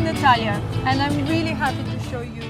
I'm Natalia, and I'm really happy to show you.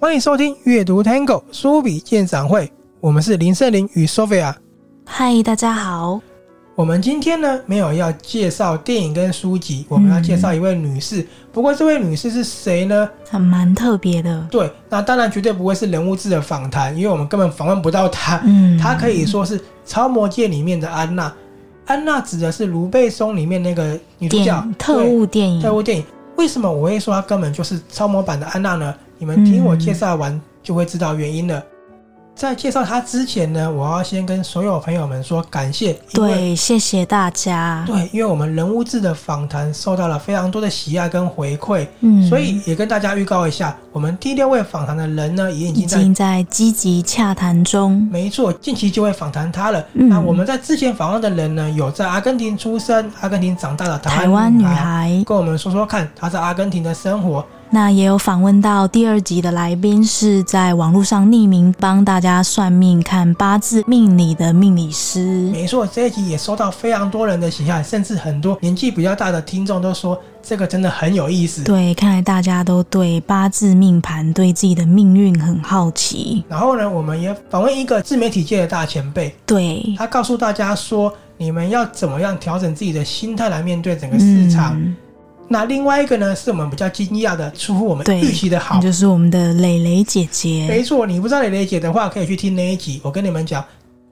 欢迎收听阅读 Tango 书比鉴赏会，我们是林胜林与 Sophia。嗨，大家好。我们今天呢没有要介绍电影跟书籍，我们要介绍一位女士。嗯、不过这位女士是谁呢？还蛮特别的。对，那当然绝对不会是人物志的访谈，因为我们根本访问不到她。嗯，她可以说是超模界里面的安娜。安娜指的是卢贝松里面那个女主角，特务电影。特务电影。为什么我会说她根本就是超模版的安娜呢？你们听我介绍完就会知道原因了。嗯、在介绍他之前呢，我要先跟所有朋友们说感谢。对，谢谢大家。对，因为我们人物志的访谈受到了非常多的喜爱跟回馈，嗯，所以也跟大家预告一下，我们第六位访谈的人呢，也已经在已经在积极洽谈中。没错，近期就会访谈他了。嗯、那我们在之前访问的人呢，有在阿根廷出生、阿根廷长大的台湾女孩，跟我们说说看她在阿根廷的生活。那也有访问到第二集的来宾，是在网络上匿名帮大家算命、看八字命理的命理师。没错，这一集也收到非常多人的喜爱，甚至很多年纪比较大的听众都说这个真的很有意思。对，看来大家都对八字命盘、对自己的命运很好奇。然后呢，我们也访问一个自媒体界的大前辈，对，他告诉大家说，你们要怎么样调整自己的心态来面对整个市场。嗯那另外一个呢，是我们比较惊讶的，出乎我们预期的好，就是我们的蕾蕾姐姐。没错，你不知道蕾蕾姐的话，可以去听那一集。我跟你们讲，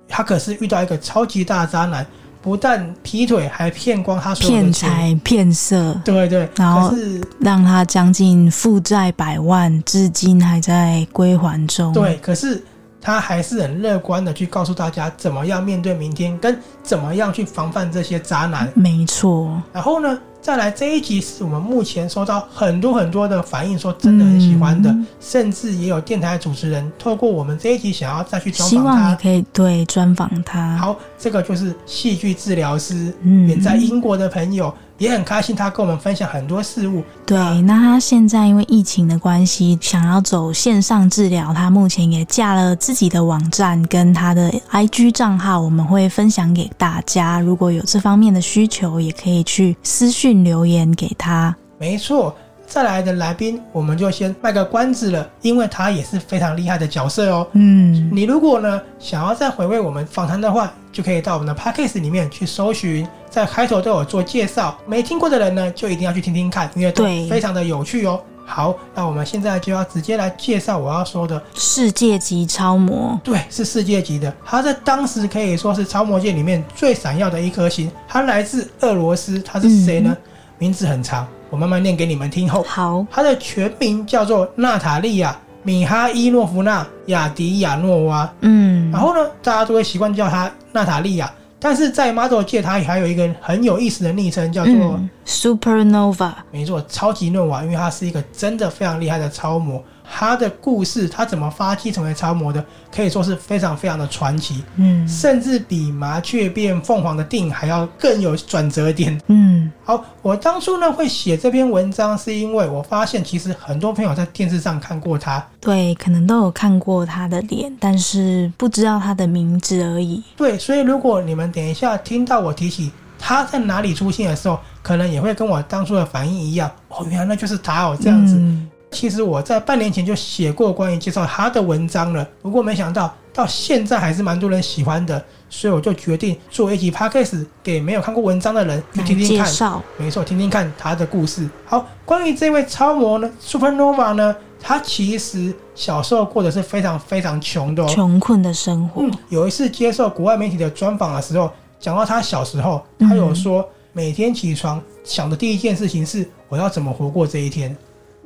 她可是遇到一个超级大渣男，不但劈腿，还骗光她所有的钱，骗财骗色。对对，然后是让她将近负债百万，至今还在归还中。对，可是她还是很乐观的去告诉大家，怎么样面对明天，跟怎么样去防范这些渣男。没错。然后呢？再来这一集是我们目前收到很多很多的反应，说真的很喜欢的，嗯、甚至也有电台主持人透过我们这一集想要再去专访他，希望你可以对专访他。好，这个就是戏剧治疗师，远、嗯、在英国的朋友。也很开心，他跟我们分享很多事物。对，那他现在因为疫情的关系，想要走线上治疗，他目前也架了自己的网站跟他的 IG 账号，我们会分享给大家。如果有这方面的需求，也可以去私讯留言给他。没错。再来的来宾，我们就先卖个关子了，因为他也是非常厉害的角色哦。嗯，你如果呢想要再回味我们访谈的话，就可以到我们的 Podcast 里面去搜寻，在开头都有做介绍。没听过的人呢，就一定要去听听看，因为都非常的有趣哦。好，那我们现在就要直接来介绍我要说的世界级超模。对，是世界级的，他在当时可以说是超模界里面最闪耀的一颗星。他来自俄罗斯，他是谁呢？嗯、名字很长。我慢慢念给你们听后。好，她的全名叫做娜塔莉亚·米哈伊诺夫娜·雅迪亚诺娃。嗯，然后呢，大家都会习惯叫她娜塔莉亚。但是在 model 界，她还有一个很有意思的昵称，叫做、嗯、Supernova。没错，超级诺娃，因为她是一个真的非常厉害的超模。他的故事，他怎么发迹成为超模的，可以说是非常非常的传奇，嗯，甚至比麻雀变凤凰的电影还要更有转折点，嗯。好，我当初呢会写这篇文章，是因为我发现其实很多朋友在电视上看过他，对，可能都有看过他的脸，但是不知道他的名字而已。对，所以如果你们等一下听到我提起他在哪里出现的时候，可能也会跟我当初的反应一样，哦，原来那就是他哦，这样子。嗯其实我在半年前就写过关于介绍他的文章了，不过没想到到现在还是蛮多人喜欢的，所以我就决定做一集 podcast 给没有看过文章的人去听听看。没错，听听看他的故事。好，关于这位超模呢，Supernova 呢，他其实小时候过的是非常非常穷的哦，穷困的生活。嗯，有一次接受国外媒体的专访的时候，讲到他小时候，他有说每天起床想的第一件事情是我要怎么活过这一天。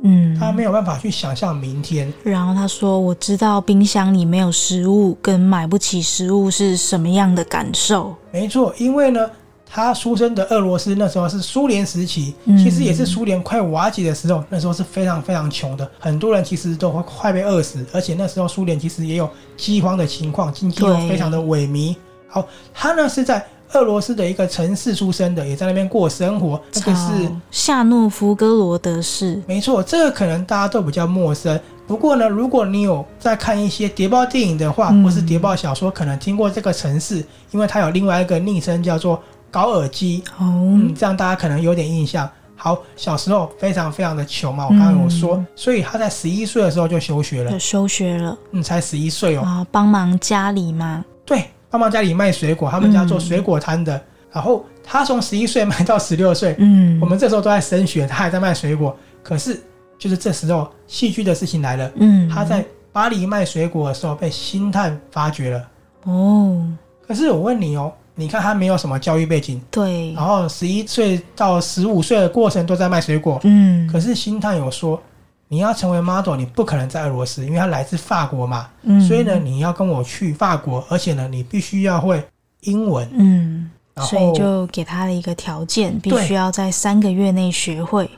嗯，他没有办法去想象明天。然后他说：“我知道冰箱里没有食物，跟买不起食物是什么样的感受。”没错，因为呢，他出生的俄罗斯那时候是苏联时期，嗯、其实也是苏联快瓦解的时候，那时候是非常非常穷的，很多人其实都会快被饿死，而且那时候苏联其实也有饥荒的情况，经济又非常的萎靡。好，他呢是在俄罗斯的一个城市出生的，也在那边过生活。这个是夏诺夫哥罗德市。没错，这个可能大家都比较陌生。不过呢，如果你有在看一些谍报电影的话，或是谍报小说，可能听过这个城市，因为它有另外一个昵称叫做高尔基。哦，嗯，这样大家可能有点印象。好，小时候非常非常的穷嘛，我刚刚有说，嗯、所以他在十一岁的时候就休学了，就休学了。嗯，才十一岁哦。啊，帮忙家里嘛。对，帮忙家里卖水果，他们家做水果摊的。嗯、然后他从十一岁卖到十六岁，嗯，我们这时候都在升学，他还在卖水果。可是就是这时候，戏剧的事情来了。嗯，他在巴黎卖水果的时候被星探发掘了。哦，可是我问你哦。你看他没有什么教育背景，对，然后十一岁到十五岁的过程都在卖水果，嗯，可是星探有说，你要成为 model，你不可能在俄罗斯，因为他来自法国嘛，嗯，所以呢，你要跟我去法国，而且呢，你必须要会英文，嗯，然所以就给他了一个条件，必须要在三个月内学会，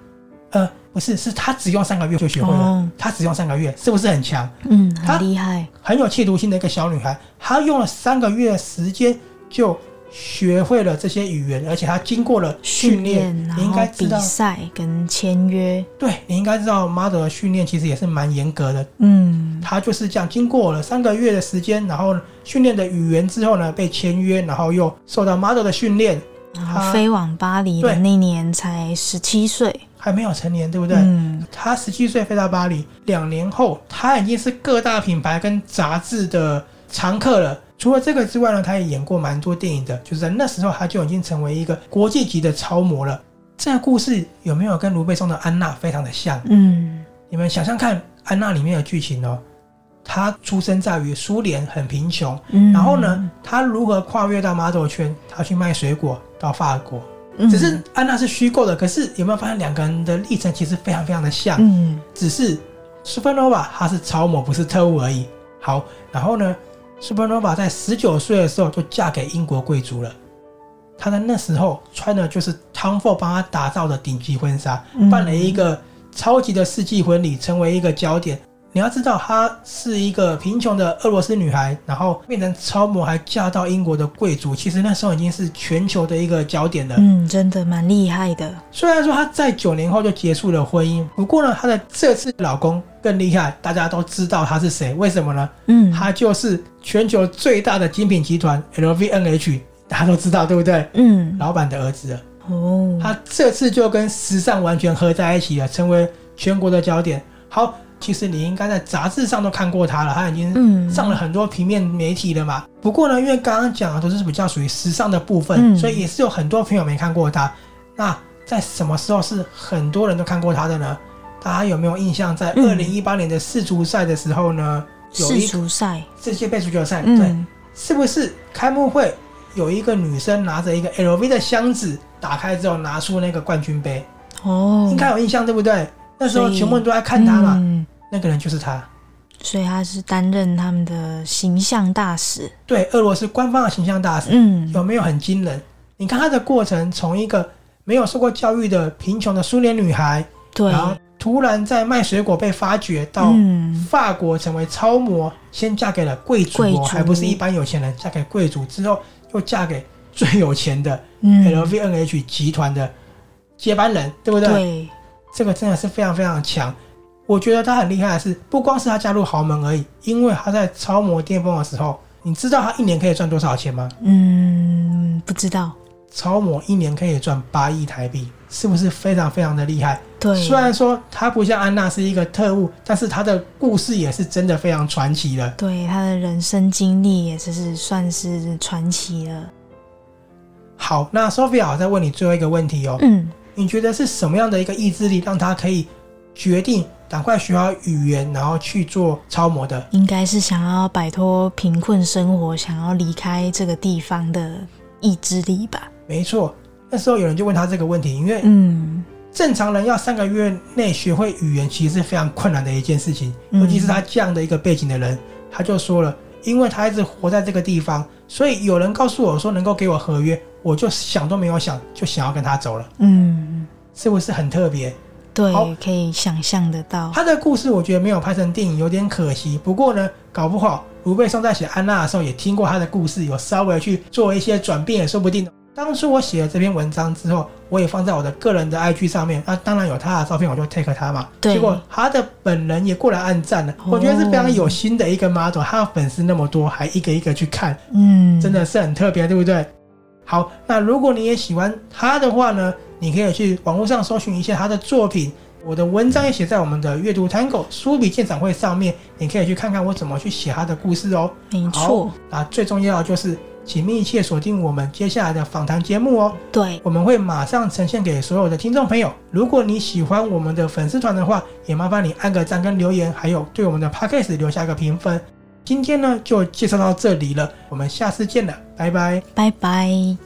呃，不是，是他只用三个月就学会了，哦，他只用三个月，是不是很强？嗯，很厉害，很有企图心的一个小女孩，她用了三个月的时间。就学会了这些语言，而且他经过了训练，你应该知道比赛跟签约。对，你应该知道 model 的训练其实也是蛮严格的。嗯，他就是这样，经过了三个月的时间，然后训练的语言之后呢，被签约，然后又受到 model 的训练，然后飞往巴黎的那年才十七岁，还没有成年，对不对？嗯，他十七岁飞到巴黎，两年后他已经是各大品牌跟杂志的常客了。除了这个之外呢，他也演过蛮多电影的，就是在那时候他就已经成为一个国际级的超模了。这个故事有没有跟卢贝松的《安娜》非常的像？嗯，你们想想看，《安娜》里面的剧情哦，她出生在于苏联，很贫穷，嗯，然后呢，她如何跨越到 model 圈？她去卖水果到法国，只是安娜是虚构的，可是有没有发现两个人的历程其实非常非常的像？嗯，只是 Supernova 她是超模，不是特务而已。好，然后呢？Supernova 在十九岁的时候就嫁给英国贵族了。她在那时候穿的就是 Tom Ford 帮她打造的顶级婚纱，办了一个超级的世纪婚礼，成为一个焦点。你要知道，她是一个贫穷的俄罗斯女孩，然后变成超模，还嫁到英国的贵族。其实那时候已经是全球的一个焦点了。嗯，真的蛮厉害的。虽然说她在九年后就结束了婚姻，不过呢，她的这次老公更厉害，大家都知道他是谁？为什么呢？嗯，他就是全球最大的精品集团 LVMH，大家都知道，对不对？嗯，老板的儿子。哦，他这次就跟时尚完全合在一起了，成为全国的焦点。好。其实你应该在杂志上都看过他了，他已经上了很多平面媒体了嘛。不过呢，因为刚刚讲的都是比较属于时尚的部分，所以也是有很多朋友没看过他。那在什么时候是很多人都看过他的呢？大家有没有印象？在二零一八年的世足赛的时候呢？有世足赛，世界杯足球赛，对，是不是开幕会有一个女生拿着一个 LV 的箱子，打开之后拿出那个冠军杯？哦，应该有印象，对不对？那时候全部人都在看他嘛。那个人就是他，所以他是担任他们的形象大使。对，俄罗斯官方的形象大使。嗯，有没有很惊人？你看他的过程，从一个没有受过教育的贫穷的苏联女孩，对，然后突然在卖水果被发掘，到法国成为超模，先嫁给了贵族，贵族还不是一般有钱人，嫁给贵族之后又嫁给最有钱的 LVNH 集团的接班人，对不对？对，这个真的是非常非常强。我觉得他很厉害的是，不光是他加入豪门而已，因为他在超模巅峰的时候，你知道他一年可以赚多少钱吗？嗯，不知道。超模一年可以赚八亿台币，是不是非常非常的厉害？对。虽然说他不像安娜是一个特务，但是他的故事也是真的非常传奇的。对，他的人生经历也是算是传奇了。好，那 Sophia，我再问你最后一个问题哦。嗯。你觉得是什么样的一个意志力让他可以决定？赶快学好语言，然后去做超模的，应该是想要摆脱贫困生活，想要离开这个地方的意志力吧。没错，那时候有人就问他这个问题，因为嗯，正常人要三个月内学会语言，其实是非常困难的一件事情，尤其是他这样的一个背景的人，他就说了，因为他一直活在这个地方，所以有人告诉我说能够给我合约，我就想都没有想，就想要跟他走了。嗯，是不是很特别？对，可以想象得到。他的故事我觉得没有拍成电影有点可惜，不过呢，搞不好卢贝松在写安娜的时候也听过他的故事，有稍微去做一些转变也说不定。当初我写了这篇文章之后，我也放在我的个人的 IG 上面，那、啊、当然有他的照片，我就 take 他嘛。对。结果他的本人也过来按赞了，哦、我觉得是非常有心的一个 model，他的粉丝那么多，还一个一个去看，嗯，真的是很特别，对不对？好，那如果你也喜欢他的话呢，你可以去网络上搜寻一下他的作品，我的文章也写在我们的阅读 Tango 书笔鉴赏会上面，你可以去看看我怎么去写他的故事哦。没错。那最重要的就是。请密切锁定我们接下来的访谈节目哦。对，我们会马上呈现给所有的听众朋友。如果你喜欢我们的粉丝团的话，也麻烦你按个赞跟留言，还有对我们的 Podcast 留下一个评分。今天呢，就介绍到这里了，我们下次见了，拜拜，拜拜。